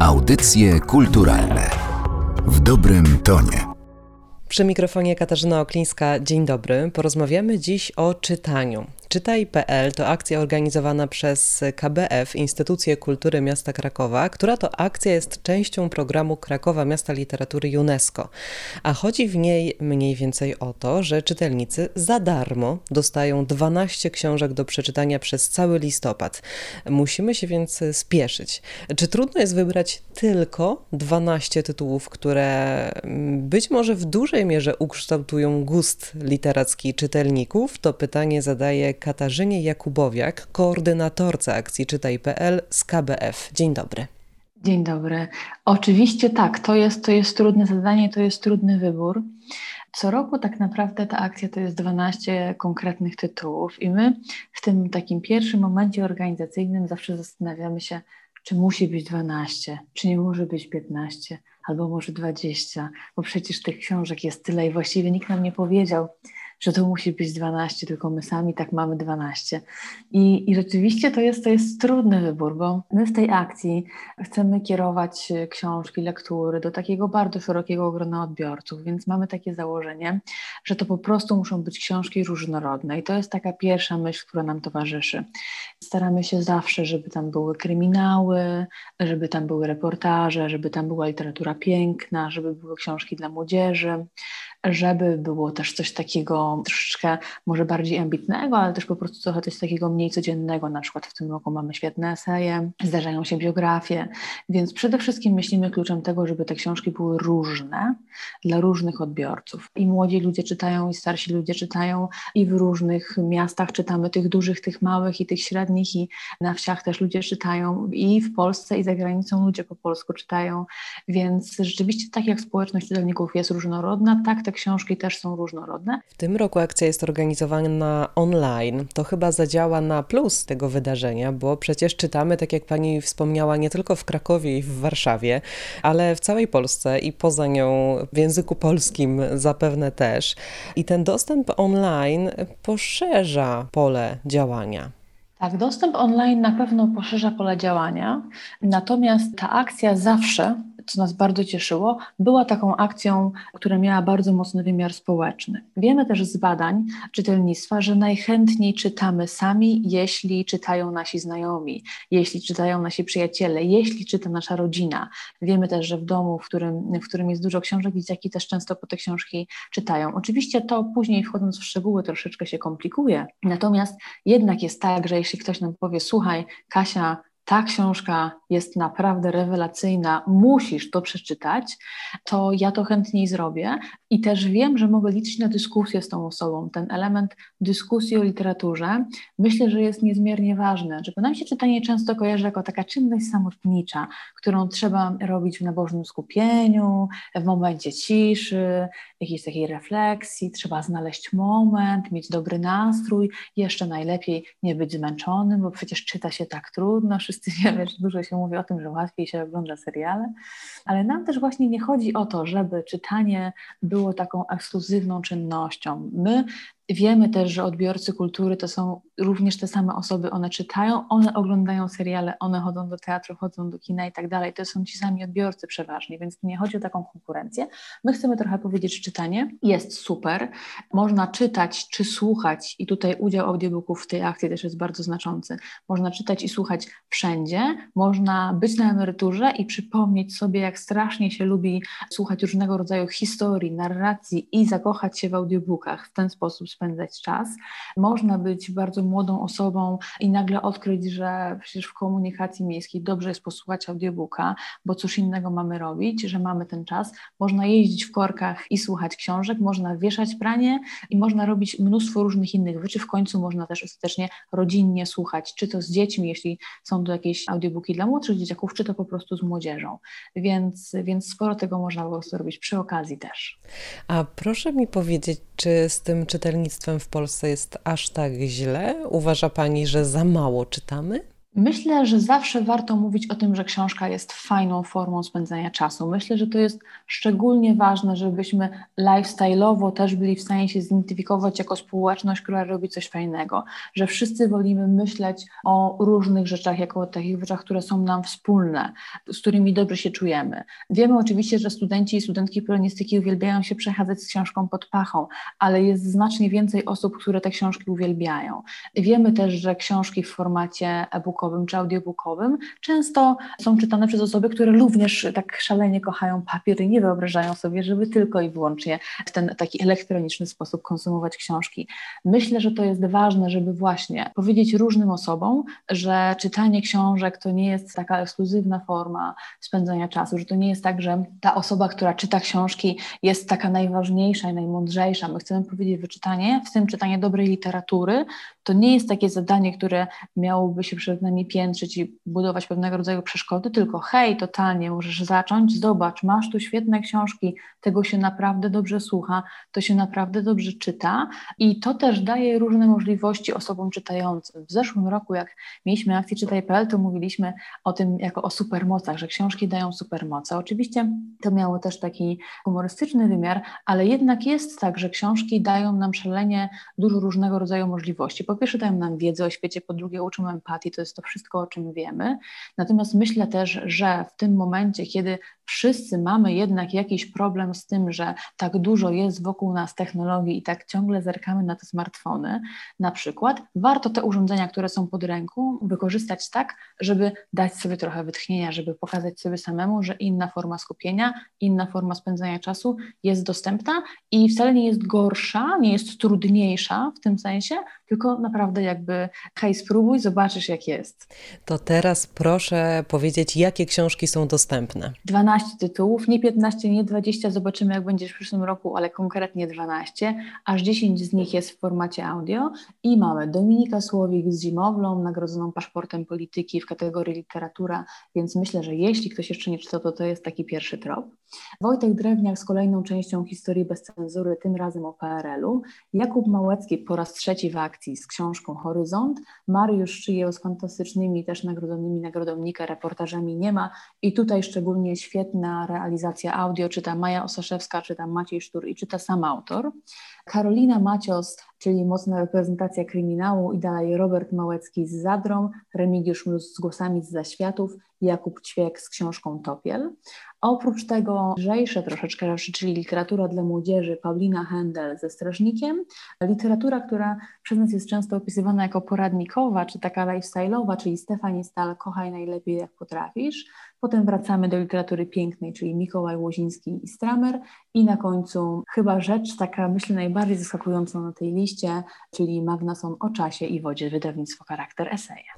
Audycje kulturalne w dobrym tonie. Przy mikrofonie Katarzyna Oklińska. Dzień dobry. Porozmawiamy dziś o czytaniu. Czytaj.pl to akcja organizowana przez KBF, Instytucję Kultury Miasta Krakowa, która to akcja jest częścią programu Krakowa Miasta Literatury UNESCO. A chodzi w niej mniej więcej o to, że czytelnicy za darmo dostają 12 książek do przeczytania przez cały listopad. Musimy się więc spieszyć. Czy trudno jest wybrać tylko 12 tytułów, które być może w dużej mierze ukształtują gust literacki czytelników? To pytanie zadaje Katarzynie Jakubowiak, koordynatorce akcji Czytaj.pl z KBF. Dzień dobry. Dzień dobry. Oczywiście tak, to jest, to jest trudne zadanie, to jest trudny wybór. Co roku tak naprawdę ta akcja to jest 12 konkretnych tytułów i my w tym takim pierwszym momencie organizacyjnym zawsze zastanawiamy się, czy musi być 12, czy nie może być 15, albo może 20, bo przecież tych książek jest tyle i właściwie nikt nam nie powiedział, że to musi być 12, tylko my sami tak mamy 12. I, i rzeczywiście to jest, to jest trudny wybór, bo my w tej akcji chcemy kierować książki, lektury do takiego bardzo szerokiego grona odbiorców, więc mamy takie założenie, że to po prostu muszą być książki różnorodne i to jest taka pierwsza myśl, która nam towarzyszy. Staramy się zawsze, żeby tam były kryminały, żeby tam były reportaże, żeby tam była literatura piękna, żeby były książki dla młodzieży, żeby było też coś takiego troszeczkę może bardziej ambitnego, ale też po prostu trochę coś takiego mniej codziennego. Na przykład w tym roku mamy świetne eseje, zdarzają się biografie, więc przede wszystkim myślimy kluczem tego, żeby te książki były różne dla różnych odbiorców. I młodzi ludzie czytają, i starsi ludzie czytają, i w różnych miastach czytamy tych dużych, tych małych i tych średnich, i na wsiach też ludzie czytają, i w Polsce, i za granicą ludzie po polsku czytają, więc rzeczywiście tak jak społeczność czytelników jest różnorodna, tak te książki też są różnorodne. W tym roku akcja jest organizowana online. To chyba zadziała na plus tego wydarzenia, bo przecież czytamy, tak jak pani wspomniała, nie tylko w Krakowie i w Warszawie, ale w całej Polsce i poza nią w języku polskim zapewne też. I ten dostęp online poszerza pole działania. Tak, dostęp online na pewno poszerza pole działania, natomiast ta akcja zawsze co nas bardzo cieszyło, była taką akcją, która miała bardzo mocny wymiar społeczny. Wiemy też z badań czytelnictwa, że najchętniej czytamy sami, jeśli czytają nasi znajomi, jeśli czytają nasi przyjaciele, jeśli czyta nasza rodzina. Wiemy też, że w domu, w którym, w którym jest dużo książek, dzieciaki też często po te książki czytają. Oczywiście to później wchodząc w szczegóły troszeczkę się komplikuje, natomiast jednak jest tak, że jeśli ktoś nam powie, słuchaj, Kasia, ta książka jest naprawdę rewelacyjna, musisz to przeczytać, to ja to chętniej zrobię i też wiem, że mogę liczyć na dyskusję z tą osobą. Ten element dyskusji o literaturze myślę, że jest niezmiernie ważny, żeby nam się czytanie często kojarzy jako taka czynność samotnicza, którą trzeba robić w nabożnym skupieniu, w momencie ciszy, jakiejś takiej refleksji, trzeba znaleźć moment, mieć dobry nastrój, jeszcze najlepiej nie być zmęczonym, bo przecież czyta się tak trudno, wszyscy wiemy, że dużo się mówi o tym, że łatwiej się ogląda seriale, ale nam też właśnie nie chodzi o to, żeby czytanie było taką ekskluzywną czynnością. My Wiemy też, że odbiorcy kultury to są również te same osoby, one czytają, one oglądają seriale, one chodzą do teatru, chodzą do kina i tak dalej. To są ci sami odbiorcy przeważnie, więc nie chodzi o taką konkurencję. My chcemy trochę powiedzieć, że czytanie jest super. Można czytać czy słuchać, i tutaj udział audiobooków w tej akcji też jest bardzo znaczący. Można czytać i słuchać wszędzie, można być na emeryturze i przypomnieć sobie, jak strasznie się lubi słuchać różnego rodzaju historii, narracji i zakochać się w audiobookach w ten sposób spędzać czas. Można być bardzo młodą osobą i nagle odkryć, że przecież w komunikacji miejskiej dobrze jest posłuchać audiobooka, bo cóż innego mamy robić, że mamy ten czas. Można jeździć w korkach i słuchać książek, można wieszać pranie i można robić mnóstwo różnych innych rzeczy. W końcu można też ostatecznie rodzinnie słuchać, czy to z dziećmi, jeśli są to jakieś audiobooki dla młodszych dzieciaków, czy to po prostu z młodzieżą. Więc, więc sporo tego można po prostu robić przy okazji też. A proszę mi powiedzieć, czy z tym czytelnictwem w Polsce jest aż tak źle? Uważa Pani, że za mało czytamy? Myślę, że zawsze warto mówić o tym, że książka jest fajną formą spędzania czasu. Myślę, że to jest szczególnie ważne, żebyśmy lifestyle'owo też byli w stanie się zidentyfikować jako społeczność, która robi coś fajnego, że wszyscy wolimy myśleć o różnych rzeczach, jako o takich rzeczach, które są nam wspólne, z którymi dobrze się czujemy. Wiemy oczywiście, że studenci i studentki polonistyki uwielbiają się przechadzać z książką pod pachą, ale jest znacznie więcej osób, które te książki uwielbiają. Wiemy też, że książki w formacie e-bookowym czy audiobookowym, często są czytane przez osoby, które również tak szalenie kochają papier i nie wyobrażają sobie, żeby tylko i wyłącznie w ten taki elektroniczny sposób konsumować książki. Myślę, że to jest ważne, żeby właśnie powiedzieć różnym osobom, że czytanie książek to nie jest taka ekskluzywna forma spędzania czasu, że to nie jest tak, że ta osoba, która czyta książki jest taka najważniejsza i najmądrzejsza. My chcemy powiedzieć, że czytanie, w tym czytanie dobrej literatury, to nie jest takie zadanie, które miałoby się przed piętrzyć i budować pewnego rodzaju przeszkody, tylko hej, totalnie możesz zacząć, zobacz, masz tu świetne książki, tego się naprawdę dobrze słucha, to się naprawdę dobrze czyta i to też daje różne możliwości osobom czytającym. W zeszłym roku, jak mieliśmy akcję Czytaj.pl, to mówiliśmy o tym jako o supermocach, że książki dają supermoce. Oczywiście to miało też taki humorystyczny wymiar, ale jednak jest tak, że książki dają nam szalenie dużo różnego rodzaju możliwości. Po pierwsze dają nam wiedzę o świecie, po drugie uczą empatii, to jest to wszystko, o czym wiemy. Natomiast myślę też, że w tym momencie, kiedy wszyscy mamy jednak jakiś problem z tym, że tak dużo jest wokół nas technologii i tak ciągle zerkamy na te smartfony, na przykład, warto te urządzenia, które są pod ręką, wykorzystać tak, żeby dać sobie trochę wytchnienia, żeby pokazać sobie samemu, że inna forma skupienia, inna forma spędzania czasu jest dostępna i wcale nie jest gorsza, nie jest trudniejsza w tym sensie, tylko naprawdę jakby hej, spróbuj, zobaczysz jak jest. To teraz proszę powiedzieć, jakie książki są dostępne. 12 tytułów, nie 15, nie 20, zobaczymy jak będzie w przyszłym roku, ale konkretnie 12, aż 10 z nich jest w formacie audio. I mamy Dominika Słowik z Zimowlą, nagrodzoną paszportem polityki w kategorii literatura, więc myślę, że jeśli ktoś jeszcze nie czytał, to to jest taki pierwszy trop. Wojtek Drewniak z kolejną częścią historii bez cenzury, tym razem o PRL-u, Jakub Małecki po raz trzeci w akcji z książką Horyzont, Mariusz Szyjeł z fantastycznymi, też nagrodzonymi nagrodomnika reportażami Nie ma. I tutaj szczególnie świetna realizacja audio, czyta Maja Osaszewska, czyta Maciej Sztur i czyta sam autor. Karolina Macios, czyli mocna reprezentacja kryminału i dalej Robert Małecki z Zadrą, Remigiusz Mróz z Głosami z Zaświatów, Jakub Ćwiek z książką Topiel. Oprócz tego lżejsze troszeczkę rzeczy, czyli literatura dla młodzieży, Paulina Händel ze Strażnikiem, literatura, która przez nas jest często opisywana jako poradnikowa, czy taka lifestyle'owa, czyli Stefanie Stal, kochaj najlepiej jak potrafisz, Potem wracamy do literatury pięknej, czyli Mikołaj Łoziński i Stramer. I na końcu chyba rzecz taka, myślę, najbardziej zaskakująca na tej liście, czyli Magnason o czasie i wodzie, wydawnictwo Charakter Eseja.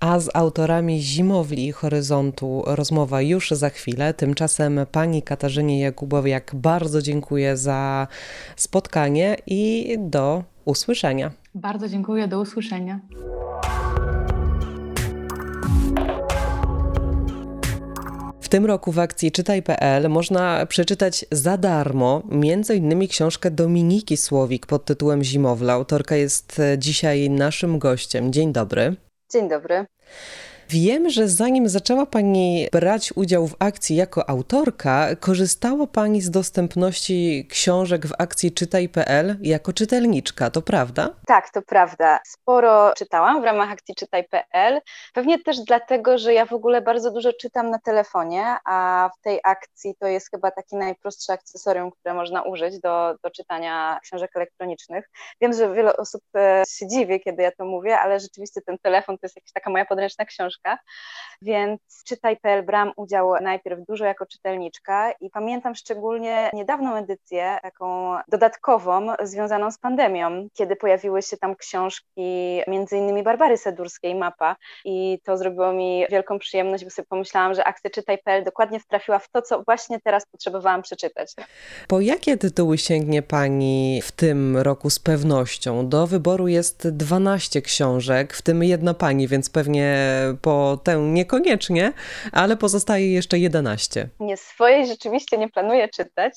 A z autorami Zimowli Horyzontu rozmowa już za chwilę. Tymczasem pani Katarzynie Jakubowiak bardzo dziękuję za spotkanie i do usłyszenia. Bardzo dziękuję, do usłyszenia. W tym roku w akcji Czytaj.pl można przeczytać za darmo m.in. książkę Dominiki Słowik pod tytułem Zimowla. Autorka jest dzisiaj naszym gościem. Dzień dobry. Dzień dobry. Wiem, że zanim zaczęła Pani brać udział w akcji jako autorka, korzystała Pani z dostępności książek w akcji Czytaj.pl jako czytelniczka, to prawda? Tak, to prawda. Sporo czytałam w ramach akcji Czytaj.pl. Pewnie też dlatego, że ja w ogóle bardzo dużo czytam na telefonie, a w tej akcji to jest chyba taki najprostszy akcesorium, które można użyć do, do czytania książek elektronicznych. Wiem, że wiele osób e, się dziwi, kiedy ja to mówię, ale rzeczywiście ten telefon to jest jakaś taka moja podręczna książka książkach, więc czytaj.pl brałam udział najpierw dużo jako czytelniczka i pamiętam szczególnie niedawną edycję, taką dodatkową, związaną z pandemią, kiedy pojawiły się tam książki między innymi Barbary Sedurskiej, Mapa i to zrobiło mi wielką przyjemność, bo sobie pomyślałam, że akcja czytaj.pl dokładnie wtrafiła w to, co właśnie teraz potrzebowałam przeczytać. Po jakie tytuły sięgnie Pani w tym roku z pewnością? Do wyboru jest 12 książek, w tym jedna Pani, więc pewnie po tę niekoniecznie, ale pozostaje jeszcze 11. Nie, swojej rzeczywiście nie planuję czytać.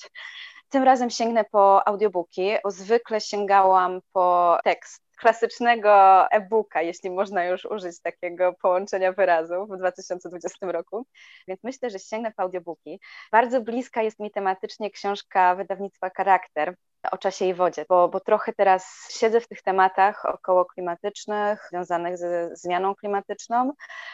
Tym razem sięgnę po audiobooki, bo zwykle sięgałam po tekst klasycznego e-booka, jeśli można już użyć takiego połączenia wyrazów w 2020 roku, więc myślę, że sięgnę po audiobooki. Bardzo bliska jest mi tematycznie książka wydawnictwa Charakter, o czasie i wodzie, bo, bo trochę teraz siedzę w tych tematach około klimatycznych, związanych ze zmianą klimatyczną.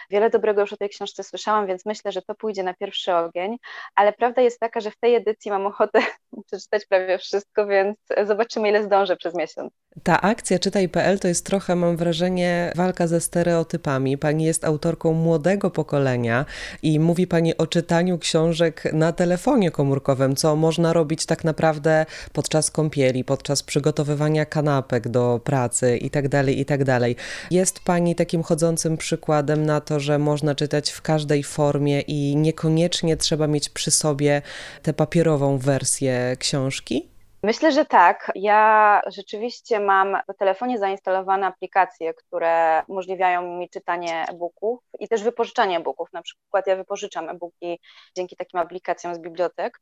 Wiele dobrego już o tej książce słyszałam, więc myślę, że to pójdzie na pierwszy ogień, ale prawda jest taka, że w tej edycji mam ochotę przeczytać prawie wszystko, więc zobaczymy, ile zdążę przez miesiąc. Ta akcja Czytaj.pl to jest trochę, mam wrażenie, walka ze stereotypami. Pani jest autorką młodego pokolenia i mówi Pani o czytaniu książek na telefonie komórkowym, co można robić tak naprawdę podczas kąpieli, podczas przygotowywania kanapek do pracy itd., tak itd. Tak jest Pani takim chodzącym przykładem na to, że można czytać w każdej formie i niekoniecznie trzeba mieć przy sobie tę papierową wersję książki? Myślę, że tak. Ja rzeczywiście mam w telefonie zainstalowane aplikacje, które umożliwiają mi czytanie e-booków i też wypożyczanie e-booków. Na przykład ja wypożyczam e-booki dzięki takim aplikacjom z bibliotek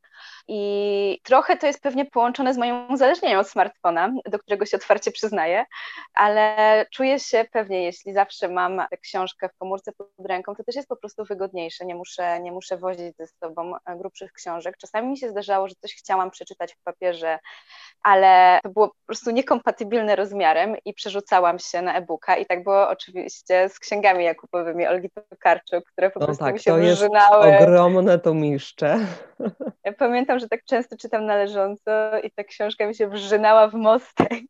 i trochę to jest pewnie połączone z moim uzależnieniem od smartfona, do którego się otwarcie przyznaję, ale czuję się pewnie, jeśli zawsze mam książkę w komórce pod ręką, to też jest po prostu wygodniejsze. Nie muszę, nie muszę wozić ze sobą grubszych książek. Czasami mi się zdarzało, że coś chciałam przeczytać w papierze ale to było po prostu niekompatybilne rozmiarem i przerzucałam się na e-booka i tak było oczywiście z księgami jakubowymi Olgi Tokarczuk, które po no prostu tak, mi się to wrzynały. Jest ogromne to miszcze. Ja pamiętam, że tak często czytam należąco i ta książka mi się wrzynała w mostek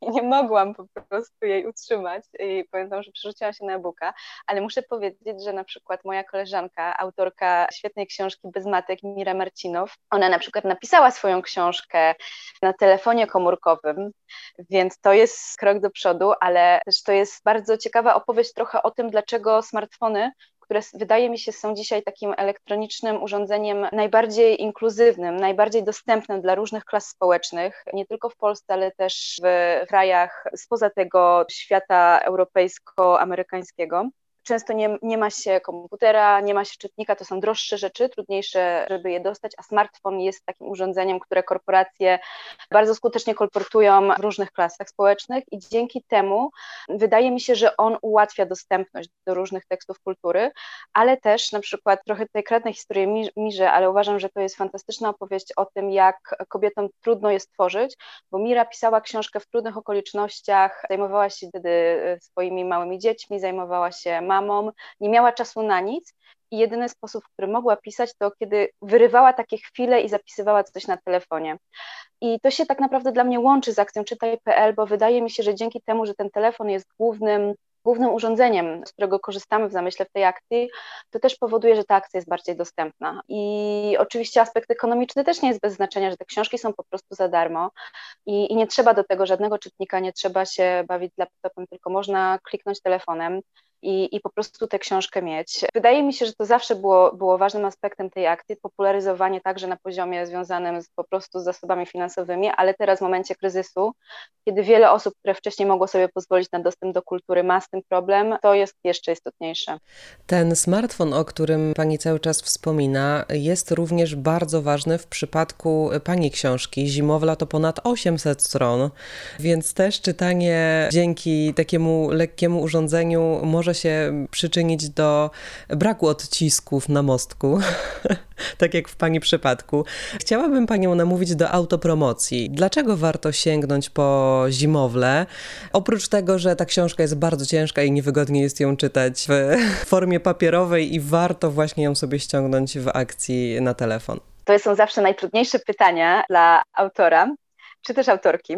i nie mogłam po prostu jej utrzymać i pamiętam, że przerzuciłam się na e-booka, ale muszę powiedzieć, że na przykład moja koleżanka, autorka świetnej książki Bez Matek, Mira Marcinow, ona na przykład napisała swoją książkę na telefonie komórkowym, więc to jest krok do przodu, ale też to jest bardzo ciekawa opowieść trochę o tym, dlaczego smartfony które wydaje mi się są dzisiaj takim elektronicznym urządzeniem najbardziej inkluzywnym, najbardziej dostępnym dla różnych klas społecznych, nie tylko w Polsce, ale też w krajach spoza tego świata europejsko-amerykańskiego często nie, nie ma się komputera, nie ma się czytnika, to są droższe rzeczy, trudniejsze, żeby je dostać, a smartfon jest takim urządzeniem, które korporacje bardzo skutecznie kolportują w różnych klasach społecznych i dzięki temu wydaje mi się, że on ułatwia dostępność do różnych tekstów kultury, ale też na przykład trochę tutaj kradnę historię Mirze, ale uważam, że to jest fantastyczna opowieść o tym, jak kobietom trudno jest tworzyć, bo Mira pisała książkę w trudnych okolicznościach, zajmowała się wtedy swoimi małymi dziećmi, zajmowała się mamą, mamą, nie miała czasu na nic i jedyny sposób, w który mogła pisać, to kiedy wyrywała takie chwile i zapisywała coś na telefonie. I to się tak naprawdę dla mnie łączy z akcją Czytaj.pl, bo wydaje mi się, że dzięki temu, że ten telefon jest głównym głównym urządzeniem, z którego korzystamy w zamyśle w tej akcji, to też powoduje, że ta akcja jest bardziej dostępna. I oczywiście aspekt ekonomiczny też nie jest bez znaczenia, że te książki są po prostu za darmo i, i nie trzeba do tego żadnego czytnika, nie trzeba się bawić laptopem, tylko można kliknąć telefonem i, i po prostu tę książkę mieć. Wydaje mi się, że to zawsze było, było ważnym aspektem tej akcji, popularyzowanie także na poziomie związanym z, po prostu z zasobami finansowymi, ale teraz w momencie kryzysu, kiedy wiele osób, które wcześniej mogło sobie pozwolić na dostęp do kultury, ma z tym problem, to jest jeszcze istotniejsze. Ten smartfon, o którym Pani cały czas wspomina, jest również bardzo ważny w przypadku Pani książki. Zimowla to ponad 800 stron, więc też czytanie dzięki takiemu lekkiemu urządzeniu może może się przyczynić do braku odcisków na mostku, tak jak w Pani przypadku. Chciałabym Panią namówić do autopromocji. Dlaczego warto sięgnąć po zimowle? Oprócz tego, że ta książka jest bardzo ciężka i niewygodnie jest ją czytać w formie papierowej i warto właśnie ją sobie ściągnąć w akcji na telefon. To są zawsze najtrudniejsze pytania dla autora, czy też autorki.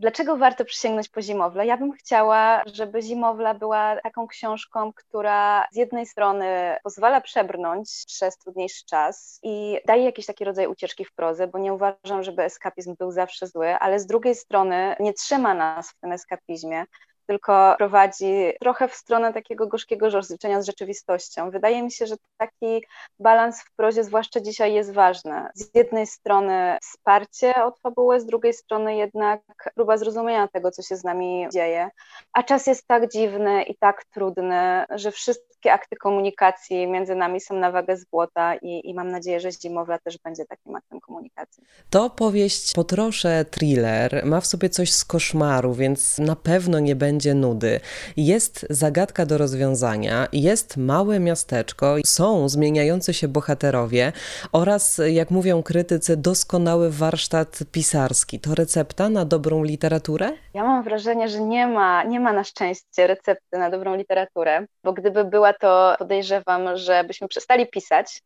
Dlaczego warto przysięgnąć po Zimowle? Ja bym chciała, żeby Zimowla była taką książką, która z jednej strony pozwala przebrnąć przez trudniejszy czas i daje jakiś taki rodzaj ucieczki w prozę, bo nie uważam, żeby eskapizm był zawsze zły, ale z drugiej strony nie trzyma nas w tym eskapizmie, tylko prowadzi trochę w stronę takiego gorzkiego rozliczenia z rzeczywistością. Wydaje mi się, że taki balans w prozie, zwłaszcza dzisiaj, jest ważny. Z jednej strony wsparcie od fabuły, z drugiej strony jednak próba zrozumienia tego, co się z nami dzieje. A czas jest tak dziwny i tak trudny, że wszystkie akty komunikacji między nami są na wagę złota i, i mam nadzieję, że zimowa też będzie takim aktem komunikacji. To powieść potrosze thriller, ma w sobie coś z koszmaru, więc na pewno nie będzie nudy. Jest zagadka do rozwiązania, jest małe miasteczko, są zmieniający się bohaterowie oraz, jak mówią krytycy, doskonały warsztat pisarski. To recepta na dobrą literaturę? Ja mam wrażenie, że nie ma, nie ma na szczęście recepty na dobrą literaturę, bo gdyby była, to podejrzewam, że byśmy przestali pisać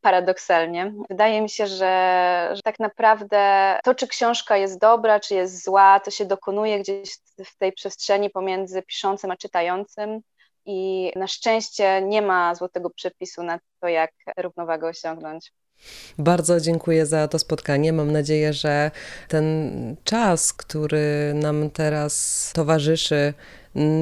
paradoksalnie. Wydaje mi się, że, że, tak naprawdę to, czy książka jest dobra, czy jest zła, to się dokonuje gdzieś w tej przestrzeni pomiędzy piszącym a czytającym. I na szczęście nie ma złotego przepisu na to, jak równowagę osiągnąć. Bardzo dziękuję za to spotkanie. Mam nadzieję, że ten czas, który nam teraz towarzyszy,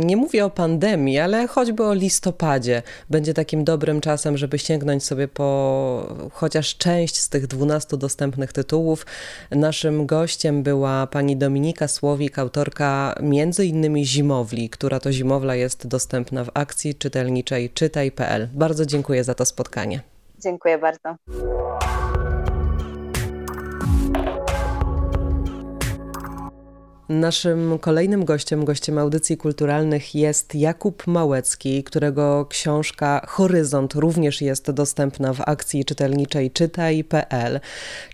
nie mówię o pandemii, ale choćby o listopadzie, będzie takim dobrym czasem, żeby sięgnąć sobie po chociaż część z tych 12 dostępnych tytułów. Naszym gościem była pani Dominika Słowik, autorka między innymi Zimowli, która to Zimowla jest dostępna w akcji czytelniczej czytaj.pl. Bardzo dziękuję za to spotkanie. Dziękuję bardzo. Naszym kolejnym gościem, gościem audycji kulturalnych jest Jakub Małecki, którego książka Horyzont również jest dostępna w akcji czytelniczej czytaj.pl.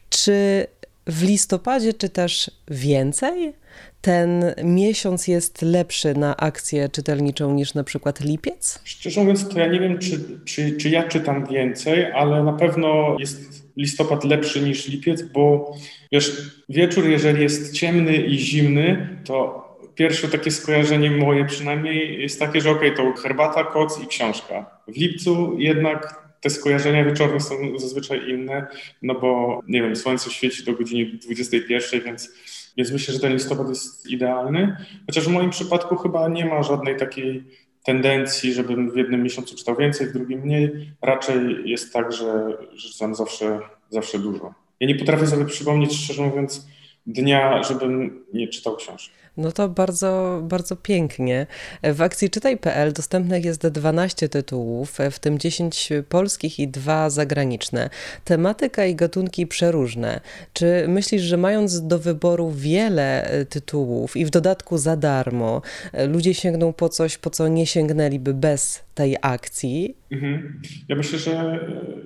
Czy w listopadzie czytasz więcej? Ten miesiąc jest lepszy na akcję czytelniczą niż na przykład lipiec? Szczerze mówiąc, to ja nie wiem, czy, czy, czy ja czytam więcej, ale na pewno jest listopad lepszy niż lipiec, bo wiesz, wieczór, jeżeli jest ciemny i zimny, to pierwsze takie skojarzenie moje przynajmniej jest takie, że okej, okay, to herbata, koc i książka. W lipcu jednak te skojarzenia wieczorne są zazwyczaj inne, no bo nie wiem, słońce świeci do godziny 21, więc, więc myślę, że ten listopad jest idealny. Chociaż w moim przypadku chyba nie ma żadnej takiej tendencji, żebym w jednym miesiącu czytał więcej, w drugim mniej. Raczej jest tak, że, że czytam zawsze, zawsze dużo. Ja nie potrafię sobie przypomnieć, szczerze mówiąc, dnia, żebym nie czytał książki. No to bardzo, bardzo pięknie. W akcji czytaj.pl dostępnych jest 12 tytułów, w tym 10 polskich i 2 zagraniczne. Tematyka i gatunki przeróżne. Czy myślisz, że mając do wyboru wiele tytułów i w dodatku za darmo, ludzie sięgną po coś, po co nie sięgnęliby bez tej akcji? Mhm. Ja myślę, że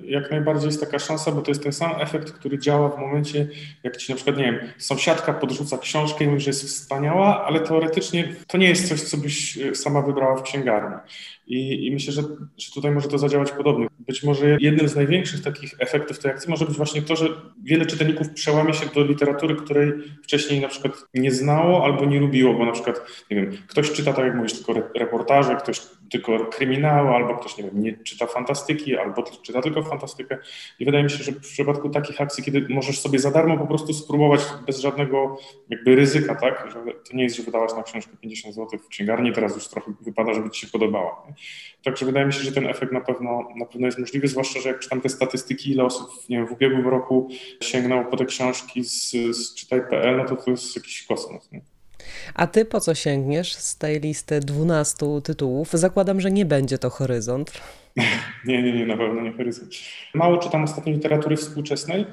jak najbardziej jest taka szansa, bo to jest ten sam efekt, który działa w momencie, jak ci na przykład, nie wiem, sąsiadka podrzuca książkę i mówi, że jest wspaniała, ale teoretycznie to nie jest coś, co byś e, sama wybrała w księgarni. I, I, myślę, że, że tutaj może to zadziałać podobnie. Być może jednym z największych takich efektów tej akcji może być właśnie to, że wiele czytelników przełamie się do literatury, której wcześniej na przykład nie znało albo nie lubiło, bo na przykład, nie wiem, ktoś czyta, tak jak mówisz, tylko reportaże, ktoś tylko kryminały, albo ktoś, nie wiem, nie czyta fantastyki, albo czyta tylko fantastykę. I wydaje mi się, że w przypadku takich akcji, kiedy możesz sobie za darmo po prostu spróbować bez żadnego jakby ryzyka, tak, że to nie jest, że wydałaś na książkę 50 zł w księgarni, teraz już trochę wypada, żeby ci się podobała. Nie? Także wydaje mi się, że ten efekt na pewno, na pewno jest możliwy, zwłaszcza, że jak czytam te statystyki, ile osób nie wiem, w ubiegłym roku sięgnęło po te książki z, z czytaj.pl, no to to jest jakiś kosmos. Nie? A ty po co sięgniesz z tej listy 12 tytułów? Zakładam, że nie będzie to horyzont. nie, nie, nie, na pewno nie horyzont. Mało czytam ostatnio literatury współczesnej,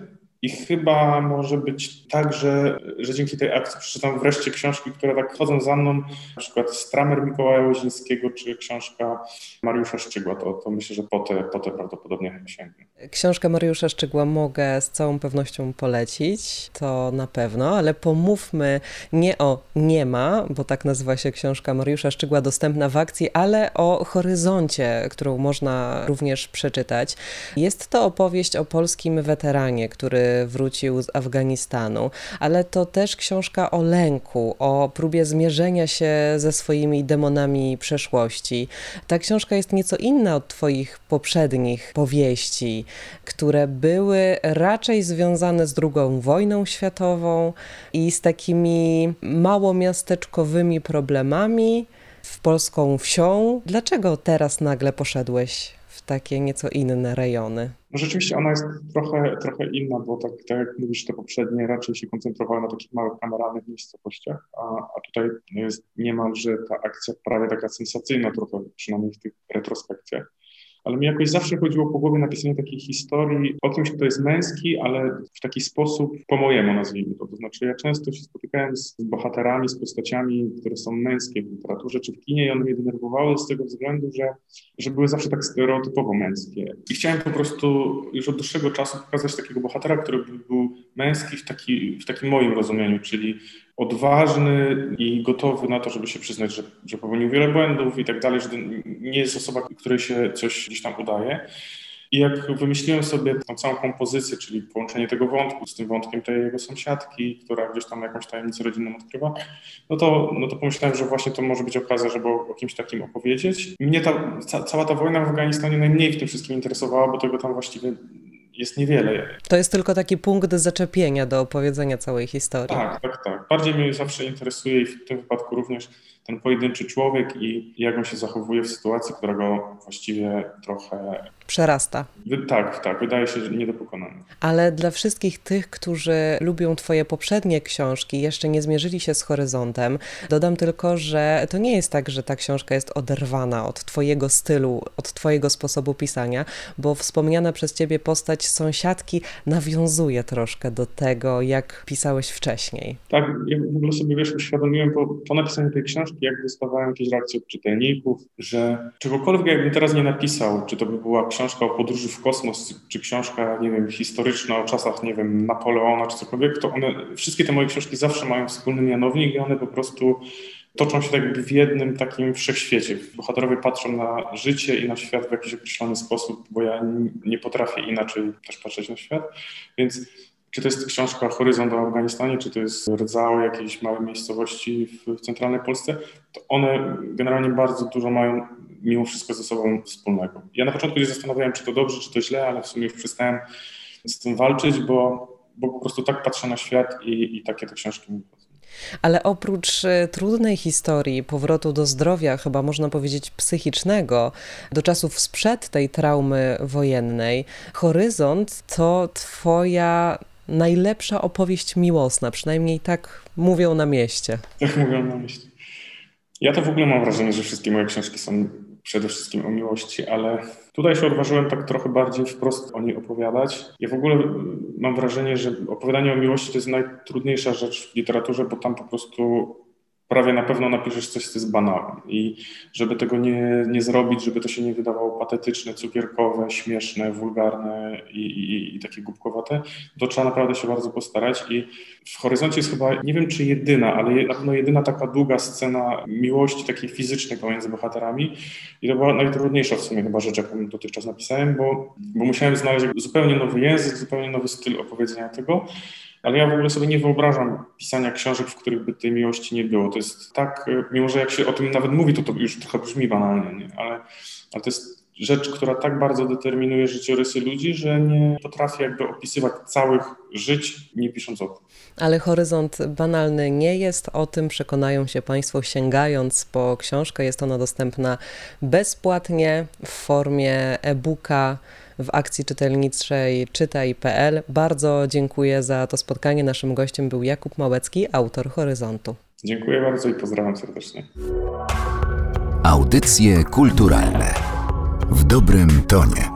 i chyba może być tak, że, że dzięki tej akcji przeczytam wreszcie książki, które tak chodzą za mną, na przykład Stramer Mikołaja Łozińskiego czy książka Mariusza Szczygła. To, to myślę, że po te, po te prawdopodobnie sięgnę. Książkę Mariusza Szczygła mogę z całą pewnością polecić, to na pewno, ale pomówmy nie o Nie ma, bo tak nazywa się książka Mariusza Szczygła dostępna w akcji, ale o Horyzoncie, którą można również przeczytać. Jest to opowieść o polskim weteranie, który wrócił z Afganistanu, ale to też książka o lęku, o próbie zmierzenia się ze swoimi demonami przeszłości. Ta książka jest nieco inna od Twoich poprzednich powieści, które były raczej związane z II wojną światową i z takimi małomiasteczkowymi problemami w polską wsią. Dlaczego teraz nagle poszedłeś takie nieco inne rejony? No rzeczywiście ona jest trochę, trochę inna, bo tak, tak jak mówisz, te poprzednie raczej się koncentrowały na takich małych kameralnych miejscowościach, a, a tutaj jest niemalże ta akcja prawie taka sensacyjna trochę, przynajmniej w tych retrospekcjach ale mi jakoś zawsze chodziło po głowie napisanie takiej historii o kimś, kto jest męski, ale w taki sposób po mojemu nazwijmy to. To znaczy ja często się spotykałem z bohaterami, z postaciami, które są męskie w literaturze czy w kinie i one mnie denerwowały z tego względu, że, że były zawsze tak stereotypowo męskie. I chciałem po prostu już od dłuższego czasu pokazać takiego bohatera, który by był męski w, taki, w takim moim rozumieniu, czyli odważny i gotowy na to, żeby się przyznać, że, że popełnił wiele błędów i tak dalej, że nie jest osoba, której się coś gdzieś tam udaje. I jak wymyśliłem sobie tą całą kompozycję, czyli połączenie tego wątku z tym wątkiem tej jego sąsiadki, która gdzieś tam jakąś tajemnicę rodzinną odkrywa, no to, no to pomyślałem, że właśnie to może być okazja, żeby o, o kimś takim opowiedzieć. Mnie ta, ca, cała ta wojna w Afganistanie najmniej w tym wszystkim interesowała, bo tego tam właściwie jest niewiele. To jest tylko taki punkt zaczepienia do opowiedzenia całej historii. Tak, tak, tak. Bardziej mnie zawsze interesuje i w tym wypadku również ten pojedynczy człowiek i jak on się zachowuje w sytuacji, która go właściwie trochę przerasta. Tak, tak, wydaje się nie do pokonania. Ale dla wszystkich tych, którzy lubią Twoje poprzednie książki, jeszcze nie zmierzyli się z horyzontem, dodam tylko, że to nie jest tak, że ta książka jest oderwana od Twojego stylu, od Twojego sposobu pisania, bo wspomniana przez Ciebie postać sąsiadki nawiązuje troszkę do tego, jak pisałeś wcześniej. Tak, ja w ogóle sobie wiesz, uświadomiłem po, po napisaniu tej książki, jak dostawałem jakieś reakcje od czytelników, że czegokolwiek jakbym teraz nie napisał, czy to by była książka o podróży w kosmos, czy książka, nie wiem, historyczna o czasach, nie wiem, Napoleona, czy cokolwiek, to one, wszystkie te moje książki zawsze mają wspólny mianownik i one po prostu toczą się tak jakby w jednym takim wszechświecie. Bohaterowie patrzą na życie i na świat w jakiś określony sposób, bo ja nie potrafię inaczej też patrzeć na świat, więc czy to jest książka Horyzont o Afganistanie, czy to jest rdza o jakiejś małej miejscowości w centralnej Polsce, to one generalnie bardzo dużo mają mimo wszystko ze sobą wspólnego. Ja na początku się zastanawiałem, czy to dobrze, czy to źle, ale w sumie już przestałem z tym walczyć, bo, bo po prostu tak patrzę na świat i, i takie te książki mi ale oprócz e, trudnej historii powrotu do zdrowia, chyba można powiedzieć psychicznego, do czasów sprzed tej traumy wojennej, Horyzont to Twoja najlepsza opowieść miłosna, przynajmniej tak mówią na mieście. Tak mówią na mieście. Ja to w ogóle mam wrażenie, że wszystkie moje książki są przede wszystkim o miłości, ale tutaj się odważyłem tak trochę bardziej wprost o niej opowiadać. Ja w ogóle mam wrażenie, że opowiadanie o miłości to jest najtrudniejsza rzecz w literaturze, bo tam po prostu prawie na pewno napiszesz coś, co jest banalne. I żeby tego nie, nie zrobić, żeby to się nie wydawało patetyczne, cukierkowe, śmieszne, wulgarne i, i, i takie głupkowate, to trzeba naprawdę się bardzo postarać. I w Horyzoncie jest chyba, nie wiem czy jedyna, ale na pewno jedyna taka długa scena miłości takiej fizycznej pomiędzy bohaterami. I to była najtrudniejsza w sumie chyba rzecz, jaką dotychczas napisałem, bo, bo musiałem znaleźć zupełnie nowy język, zupełnie nowy styl opowiedzenia tego ale ja w ogóle sobie nie wyobrażam pisania książek, w których by tej miłości nie było. To jest tak, e, mimo że jak się o tym nawet mówi, to to już trochę brzmi banalnie, nie? Ale, ale to jest rzecz, która tak bardzo determinuje życiorysy ludzi, że nie potrafię jakby opisywać całych żyć, nie pisząc o tym. Ale horyzont banalny nie jest, o tym przekonają się Państwo sięgając po książkę. Jest ona dostępna bezpłatnie w formie e-booka w akcji czytelniczej czytaj.pl. Bardzo dziękuję za to spotkanie. Naszym gościem był Jakub Małecki, autor Horyzontu. Dziękuję bardzo i pozdrawiam serdecznie. Audycje kulturalne w dobrym tonie.